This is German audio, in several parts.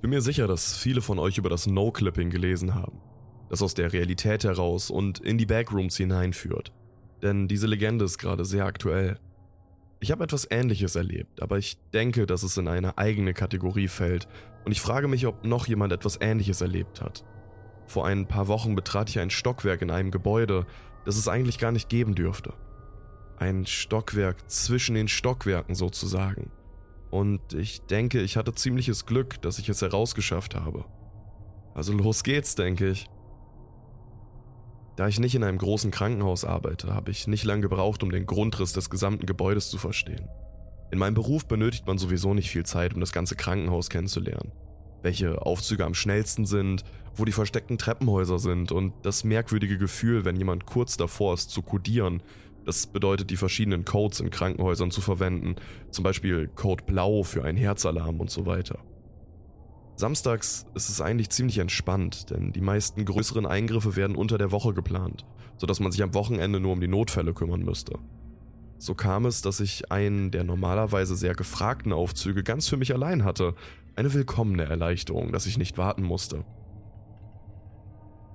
Ich bin mir sicher, dass viele von euch über das No-Clipping gelesen haben, das aus der Realität heraus und in die Backrooms hineinführt. Denn diese Legende ist gerade sehr aktuell. Ich habe etwas Ähnliches erlebt, aber ich denke, dass es in eine eigene Kategorie fällt und ich frage mich, ob noch jemand etwas Ähnliches erlebt hat. Vor ein paar Wochen betrat ich ein Stockwerk in einem Gebäude, das es eigentlich gar nicht geben dürfte. Ein Stockwerk zwischen den Stockwerken sozusagen. Und ich denke, ich hatte ziemliches Glück, dass ich es herausgeschafft habe. Also los geht's, denke ich. Da ich nicht in einem großen Krankenhaus arbeite, habe ich nicht lange gebraucht, um den Grundriss des gesamten Gebäudes zu verstehen. In meinem Beruf benötigt man sowieso nicht viel Zeit, um das ganze Krankenhaus kennenzulernen. Welche Aufzüge am schnellsten sind, wo die versteckten Treppenhäuser sind und das merkwürdige Gefühl, wenn jemand kurz davor ist zu kodieren, das bedeutet, die verschiedenen Codes in Krankenhäusern zu verwenden, zum Beispiel Code Blau für einen Herzalarm und so weiter. Samstags ist es eigentlich ziemlich entspannt, denn die meisten größeren Eingriffe werden unter der Woche geplant, sodass man sich am Wochenende nur um die Notfälle kümmern müsste. So kam es, dass ich einen der normalerweise sehr gefragten Aufzüge ganz für mich allein hatte, eine willkommene Erleichterung, dass ich nicht warten musste.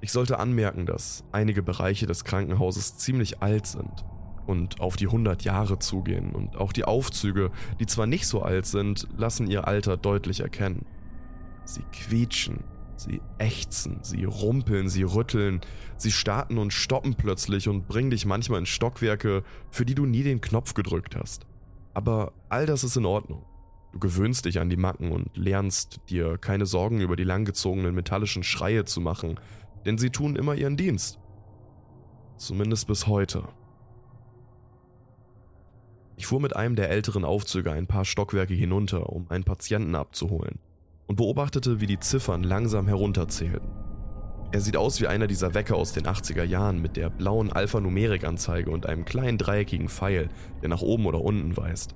Ich sollte anmerken, dass einige Bereiche des Krankenhauses ziemlich alt sind und auf die 100 Jahre zugehen und auch die Aufzüge, die zwar nicht so alt sind, lassen ihr Alter deutlich erkennen. Sie quietschen, sie ächzen, sie rumpeln, sie rütteln, sie starten und stoppen plötzlich und bringen dich manchmal in Stockwerke, für die du nie den Knopf gedrückt hast. Aber all das ist in Ordnung. Du gewöhnst dich an die Macken und lernst dir keine Sorgen über die langgezogenen metallischen Schreie zu machen, denn sie tun immer ihren Dienst. Zumindest bis heute. Ich fuhr mit einem der älteren Aufzüge ein paar Stockwerke hinunter, um einen Patienten abzuholen, und beobachtete, wie die Ziffern langsam herunterzählten. Er sieht aus wie einer dieser Wecker aus den 80er Jahren mit der blauen Alphanumerik-Anzeige und einem kleinen dreieckigen Pfeil, der nach oben oder unten weist.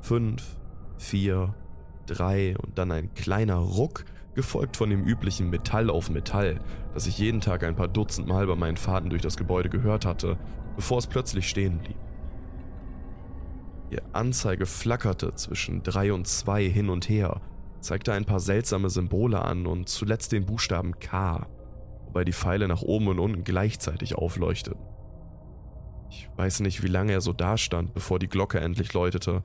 Fünf, vier, drei und dann ein kleiner Ruck, gefolgt von dem üblichen Metall auf Metall, das ich jeden Tag ein paar Dutzend Mal bei meinen Fahrten durch das Gebäude gehört hatte, bevor es plötzlich stehen blieb. Die Anzeige flackerte zwischen 3 und 2 hin und her, zeigte ein paar seltsame Symbole an und zuletzt den Buchstaben K, wobei die Pfeile nach oben und unten gleichzeitig aufleuchteten. Ich weiß nicht, wie lange er so dastand, bevor die Glocke endlich läutete.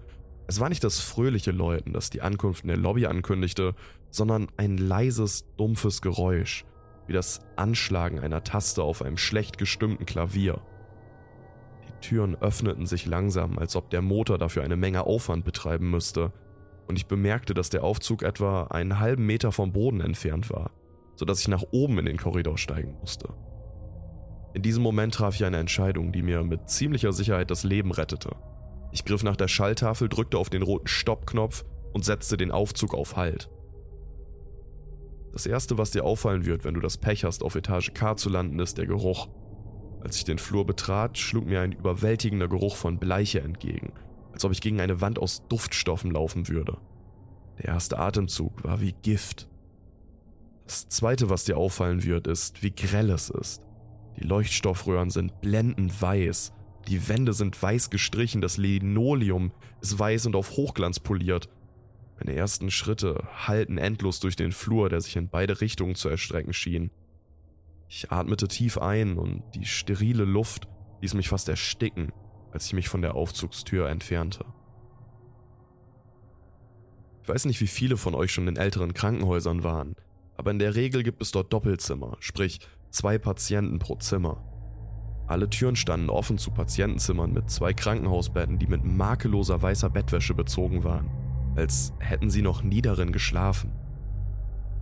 Es war nicht das fröhliche Läuten, das die Ankunft in der Lobby ankündigte, sondern ein leises, dumpfes Geräusch, wie das Anschlagen einer Taste auf einem schlecht gestimmten Klavier. Türen öffneten sich langsam, als ob der Motor dafür eine Menge Aufwand betreiben müsste, und ich bemerkte, dass der Aufzug etwa einen halben Meter vom Boden entfernt war, sodass ich nach oben in den Korridor steigen musste. In diesem Moment traf ich eine Entscheidung, die mir mit ziemlicher Sicherheit das Leben rettete. Ich griff nach der Schalltafel, drückte auf den roten Stoppknopf und setzte den Aufzug auf Halt. Das erste, was dir auffallen wird, wenn du das Pech hast, auf Etage K zu landen, ist der Geruch. Als ich den Flur betrat, schlug mir ein überwältigender Geruch von Bleiche entgegen, als ob ich gegen eine Wand aus Duftstoffen laufen würde. Der erste Atemzug war wie Gift. Das zweite, was dir auffallen wird, ist, wie grell es ist. Die Leuchtstoffröhren sind blendend weiß, die Wände sind weiß gestrichen, das Linoleum ist weiß und auf Hochglanz poliert. Meine ersten Schritte hallten endlos durch den Flur, der sich in beide Richtungen zu erstrecken schien. Ich atmete tief ein und die sterile Luft ließ mich fast ersticken, als ich mich von der Aufzugstür entfernte. Ich weiß nicht, wie viele von euch schon in älteren Krankenhäusern waren, aber in der Regel gibt es dort Doppelzimmer, sprich zwei Patienten pro Zimmer. Alle Türen standen offen zu Patientenzimmern mit zwei Krankenhausbetten, die mit makelloser weißer Bettwäsche bezogen waren, als hätten sie noch nie darin geschlafen.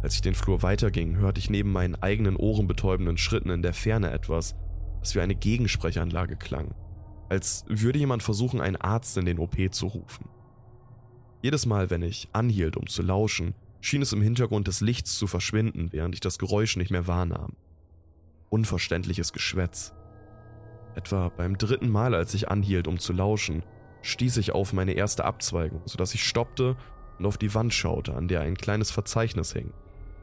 Als ich den Flur weiterging, hörte ich neben meinen eigenen ohrenbetäubenden Schritten in der Ferne etwas, das wie eine Gegensprechanlage klang, als würde jemand versuchen, einen Arzt in den OP zu rufen. Jedes Mal, wenn ich anhielt, um zu lauschen, schien es im Hintergrund des Lichts zu verschwinden, während ich das Geräusch nicht mehr wahrnahm. Unverständliches Geschwätz. Etwa beim dritten Mal, als ich anhielt, um zu lauschen, stieß ich auf meine erste Abzweigung, sodass ich stoppte und auf die Wand schaute, an der ein kleines Verzeichnis hing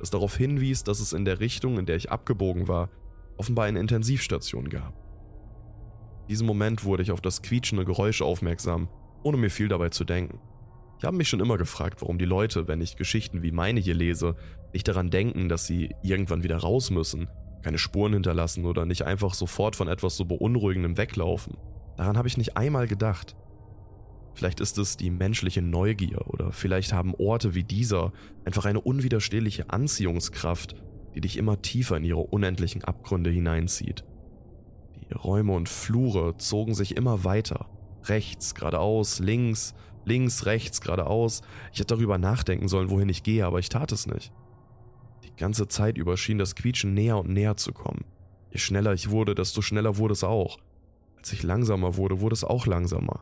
das darauf hinwies, dass es in der Richtung, in der ich abgebogen war, offenbar eine Intensivstation gab. In diesem Moment wurde ich auf das quietschende Geräusch aufmerksam, ohne mir viel dabei zu denken. Ich habe mich schon immer gefragt, warum die Leute, wenn ich Geschichten wie meine hier lese, nicht daran denken, dass sie irgendwann wieder raus müssen, keine Spuren hinterlassen oder nicht einfach sofort von etwas so Beunruhigendem weglaufen. Daran habe ich nicht einmal gedacht. Vielleicht ist es die menschliche Neugier oder vielleicht haben Orte wie dieser einfach eine unwiderstehliche Anziehungskraft, die dich immer tiefer in ihre unendlichen Abgründe hineinzieht. Die Räume und Flure zogen sich immer weiter. Rechts, geradeaus, links, links, rechts, geradeaus. Ich hätte darüber nachdenken sollen, wohin ich gehe, aber ich tat es nicht. Die ganze Zeit über schien das Quietschen näher und näher zu kommen. Je schneller ich wurde, desto schneller wurde es auch. Als ich langsamer wurde, wurde es auch langsamer.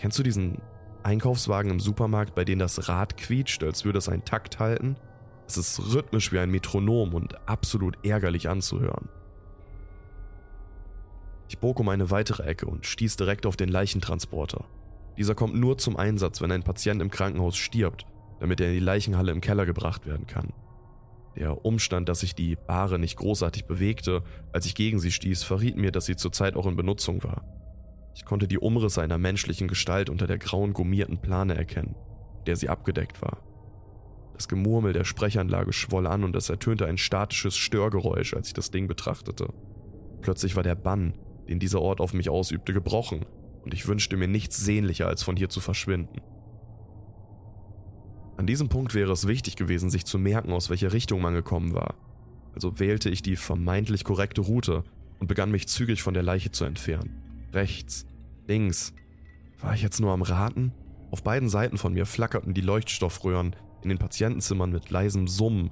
Kennst du diesen Einkaufswagen im Supermarkt, bei dem das Rad quietscht, als würde es einen Takt halten? Es ist rhythmisch wie ein Metronom und absolut ärgerlich anzuhören. Ich bog um eine weitere Ecke und stieß direkt auf den Leichentransporter. Dieser kommt nur zum Einsatz, wenn ein Patient im Krankenhaus stirbt, damit er in die Leichenhalle im Keller gebracht werden kann. Der Umstand, dass sich die Bahre nicht großartig bewegte, als ich gegen sie stieß, verriet mir, dass sie zurzeit auch in Benutzung war. Ich konnte die Umrisse einer menschlichen Gestalt unter der grauen gummierten Plane erkennen, der sie abgedeckt war. Das Gemurmel der Sprechanlage schwoll an und es ertönte ein statisches Störgeräusch, als ich das Ding betrachtete. Plötzlich war der Bann, den dieser Ort auf mich ausübte, gebrochen und ich wünschte mir nichts sehnlicher, als von hier zu verschwinden. An diesem Punkt wäre es wichtig gewesen, sich zu merken, aus welcher Richtung man gekommen war. Also wählte ich die vermeintlich korrekte Route und begann mich zügig von der Leiche zu entfernen. Rechts, links. War ich jetzt nur am Raten? Auf beiden Seiten von mir flackerten die Leuchtstoffröhren in den Patientenzimmern mit leisem Summen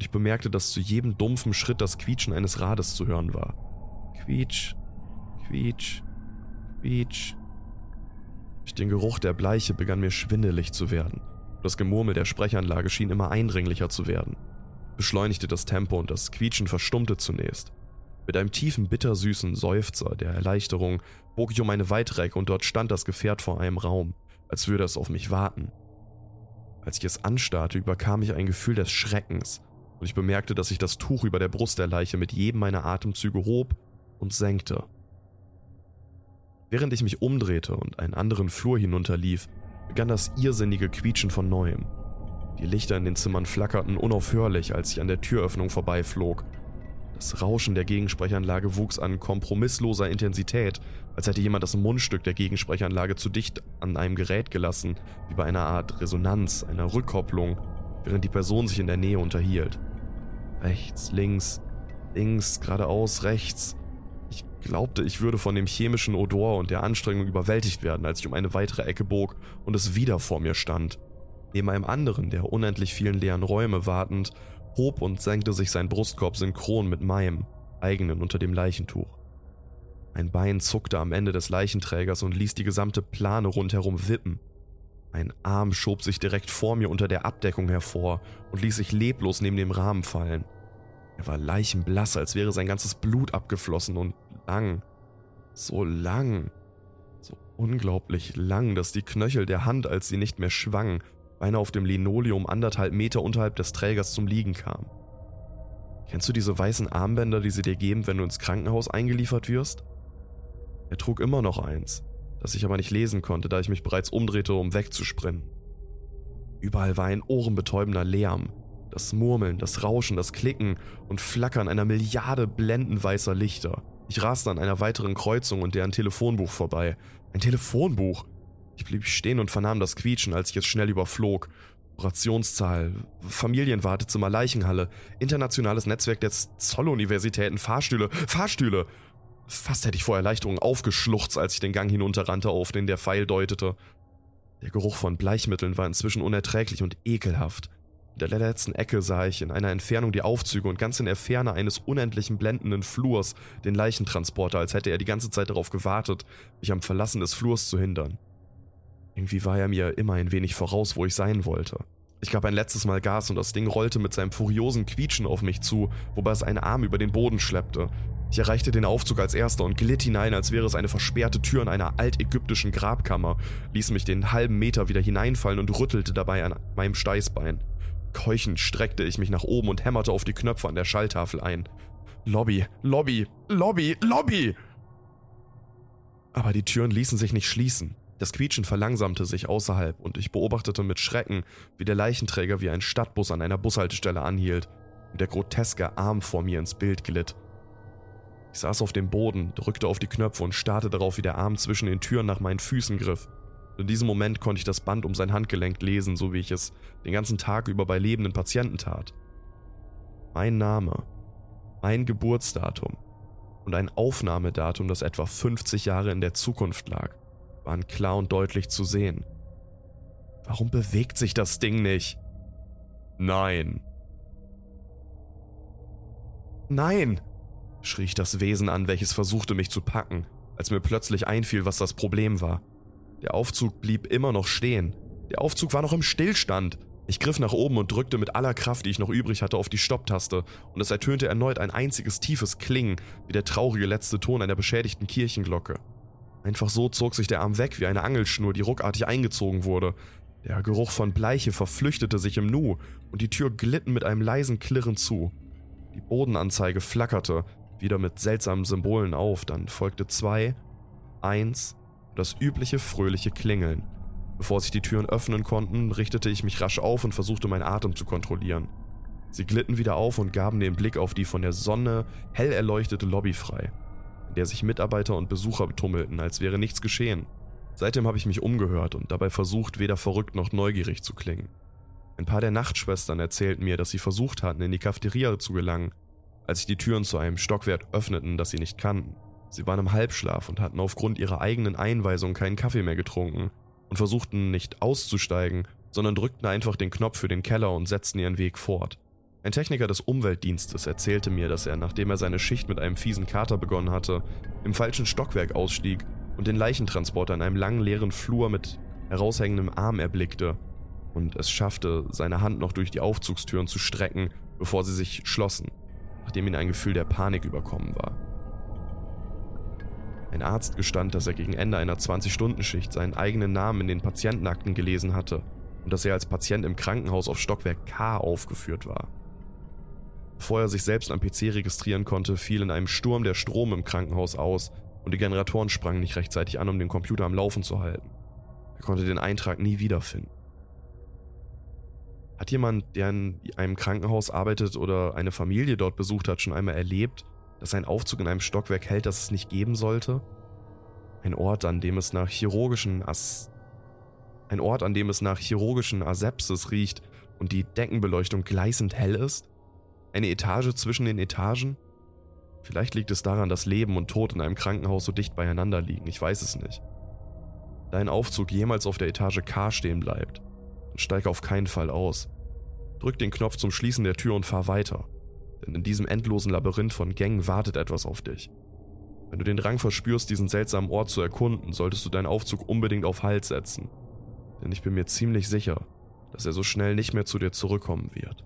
und ich bemerkte, dass zu jedem dumpfen Schritt das Quietschen eines Rades zu hören war. Quietsch, quietsch, quietsch. Durch den Geruch der Bleiche begann mir schwindelig zu werden. Das Gemurmel der Sprechanlage schien immer eindringlicher zu werden, beschleunigte das Tempo und das Quietschen verstummte zunächst. Mit einem tiefen, bittersüßen Seufzer der Erleichterung bog ich um eine weitere Ecke und dort stand das Gefährt vor einem Raum, als würde es auf mich warten. Als ich es anstarrte, überkam ich ein Gefühl des Schreckens und ich bemerkte, dass sich das Tuch über der Brust der Leiche mit jedem meiner Atemzüge hob und senkte. Während ich mich umdrehte und einen anderen Flur hinunterlief, begann das irrsinnige Quietschen von neuem. Die Lichter in den Zimmern flackerten unaufhörlich, als ich an der Türöffnung vorbeiflog. Das Rauschen der Gegensprechanlage wuchs an kompromissloser Intensität, als hätte jemand das Mundstück der Gegensprechanlage zu dicht an einem Gerät gelassen, wie bei einer Art Resonanz, einer Rückkopplung, während die Person sich in der Nähe unterhielt. Rechts, links, links, geradeaus, rechts. Ich glaubte, ich würde von dem chemischen Odor und der Anstrengung überwältigt werden, als ich um eine weitere Ecke bog und es wieder vor mir stand. Neben einem anderen der unendlich vielen leeren Räume wartend, hob und senkte sich sein Brustkorb synchron mit meinem, eigenen unter dem Leichentuch. Ein Bein zuckte am Ende des Leichenträgers und ließ die gesamte Plane rundherum wippen. Ein Arm schob sich direkt vor mir unter der Abdeckung hervor und ließ sich leblos neben dem Rahmen fallen. Er war leichenblass, als wäre sein ganzes Blut abgeflossen und lang, so lang, so unglaublich lang, dass die Knöchel der Hand, als sie nicht mehr schwang, beinahe auf dem Linoleum anderthalb Meter unterhalb des Trägers zum Liegen kam. Kennst du diese weißen Armbänder, die sie dir geben, wenn du ins Krankenhaus eingeliefert wirst? Er trug immer noch eins, das ich aber nicht lesen konnte, da ich mich bereits umdrehte, um wegzuspringen. Überall war ein ohrenbetäubender Lärm, das Murmeln, das Rauschen, das Klicken und Flackern einer Milliarde blendenweißer Lichter. Ich raste an einer weiteren Kreuzung und deren Telefonbuch vorbei. Ein Telefonbuch! Ich blieb stehen und vernahm das Quietschen, als ich es schnell überflog. Operationszahl, Familienwartezimmer, Leichenhalle, internationales Netzwerk der Zolluniversitäten, Fahrstühle, Fahrstühle! Fast hätte ich vor Erleichterung aufgeschluchzt, als ich den Gang hinunterrannte, auf den der Pfeil deutete. Der Geruch von Bleichmitteln war inzwischen unerträglich und ekelhaft. In der letzten Ecke sah ich in einer Entfernung die Aufzüge und ganz in der Ferne eines unendlichen blendenden Flurs den Leichentransporter, als hätte er die ganze Zeit darauf gewartet, mich am Verlassen des Flurs zu hindern. Irgendwie war er mir immer ein wenig voraus, wo ich sein wollte. Ich gab ein letztes Mal Gas und das Ding rollte mit seinem furiosen Quietschen auf mich zu, wobei es einen Arm über den Boden schleppte. Ich erreichte den Aufzug als erster und glitt hinein, als wäre es eine versperrte Tür in einer altägyptischen Grabkammer, ließ mich den halben Meter wieder hineinfallen und rüttelte dabei an meinem Steißbein. Keuchend streckte ich mich nach oben und hämmerte auf die Knöpfe an der Schalltafel ein. Lobby, Lobby, Lobby, Lobby! Aber die Türen ließen sich nicht schließen. Das Quietschen verlangsamte sich außerhalb und ich beobachtete mit Schrecken, wie der Leichenträger wie ein Stadtbus an einer Bushaltestelle anhielt und der groteske Arm vor mir ins Bild glitt. Ich saß auf dem Boden, drückte auf die Knöpfe und starrte darauf, wie der Arm zwischen den Türen nach meinen Füßen griff. In diesem Moment konnte ich das Band um sein Handgelenk lesen, so wie ich es den ganzen Tag über bei lebenden Patienten tat. Mein Name, mein Geburtsdatum und ein Aufnahmedatum, das etwa 50 Jahre in der Zukunft lag, waren klar und deutlich zu sehen. Warum bewegt sich das Ding nicht? Nein. Nein! schrie ich das Wesen an, welches versuchte mich zu packen, als mir plötzlich einfiel, was das Problem war. Der Aufzug blieb immer noch stehen. Der Aufzug war noch im Stillstand. Ich griff nach oben und drückte mit aller Kraft, die ich noch übrig hatte, auf die Stopptaste, und es ertönte erneut ein einziges tiefes Klingen, wie der traurige letzte Ton einer beschädigten Kirchenglocke. Einfach so zog sich der Arm weg wie eine Angelschnur, die ruckartig eingezogen wurde. Der Geruch von Bleiche verflüchtete sich im Nu, und die Tür glitten mit einem leisen Klirren zu. Die Bodenanzeige flackerte, wieder mit seltsamen Symbolen auf, dann folgte zwei, eins, das übliche fröhliche Klingeln. Bevor sich die Türen öffnen konnten, richtete ich mich rasch auf und versuchte meinen Atem zu kontrollieren. Sie glitten wieder auf und gaben den Blick auf die von der Sonne hell erleuchtete Lobby frei, in der sich Mitarbeiter und Besucher betummelten, als wäre nichts geschehen. Seitdem habe ich mich umgehört und dabei versucht, weder verrückt noch neugierig zu klingen. Ein paar der Nachtschwestern erzählten mir, dass sie versucht hatten, in die Cafeteria zu gelangen, als sich die Türen zu einem Stockwerk öffneten, das sie nicht kannten. Sie waren im Halbschlaf und hatten aufgrund ihrer eigenen Einweisung keinen Kaffee mehr getrunken und versuchten nicht auszusteigen, sondern drückten einfach den Knopf für den Keller und setzten ihren Weg fort. Ein Techniker des Umweltdienstes erzählte mir, dass er, nachdem er seine Schicht mit einem fiesen Kater begonnen hatte, im falschen Stockwerk ausstieg und den Leichentransporter in einem langen leeren Flur mit heraushängendem Arm erblickte und es schaffte, seine Hand noch durch die Aufzugstüren zu strecken, bevor sie sich schlossen nachdem ihn ein Gefühl der Panik überkommen war. Ein Arzt gestand, dass er gegen Ende einer 20-Stunden-Schicht seinen eigenen Namen in den Patientenakten gelesen hatte und dass er als Patient im Krankenhaus auf Stockwerk K aufgeführt war. Bevor er sich selbst am PC registrieren konnte, fiel in einem Sturm der Strom im Krankenhaus aus und die Generatoren sprangen nicht rechtzeitig an, um den Computer am Laufen zu halten. Er konnte den Eintrag nie wiederfinden. Hat jemand, der in einem Krankenhaus arbeitet oder eine Familie dort besucht hat, schon einmal erlebt, dass ein Aufzug in einem Stockwerk hält, das es nicht geben sollte? Ein Ort, an dem es nach chirurgischen As ein Ort, an dem es nach chirurgischen Asepsis riecht und die Deckenbeleuchtung gleißend hell ist? Eine Etage zwischen den Etagen? Vielleicht liegt es daran, dass Leben und Tod in einem Krankenhaus so dicht beieinander liegen, ich weiß es nicht. Da ein Aufzug jemals auf der Etage K stehen bleibt, Steig auf keinen Fall aus. Drück den Knopf zum Schließen der Tür und fahr weiter. Denn in diesem endlosen Labyrinth von Gängen wartet etwas auf dich. Wenn du den Drang verspürst, diesen seltsamen Ort zu erkunden, solltest du deinen Aufzug unbedingt auf Halt setzen. Denn ich bin mir ziemlich sicher, dass er so schnell nicht mehr zu dir zurückkommen wird.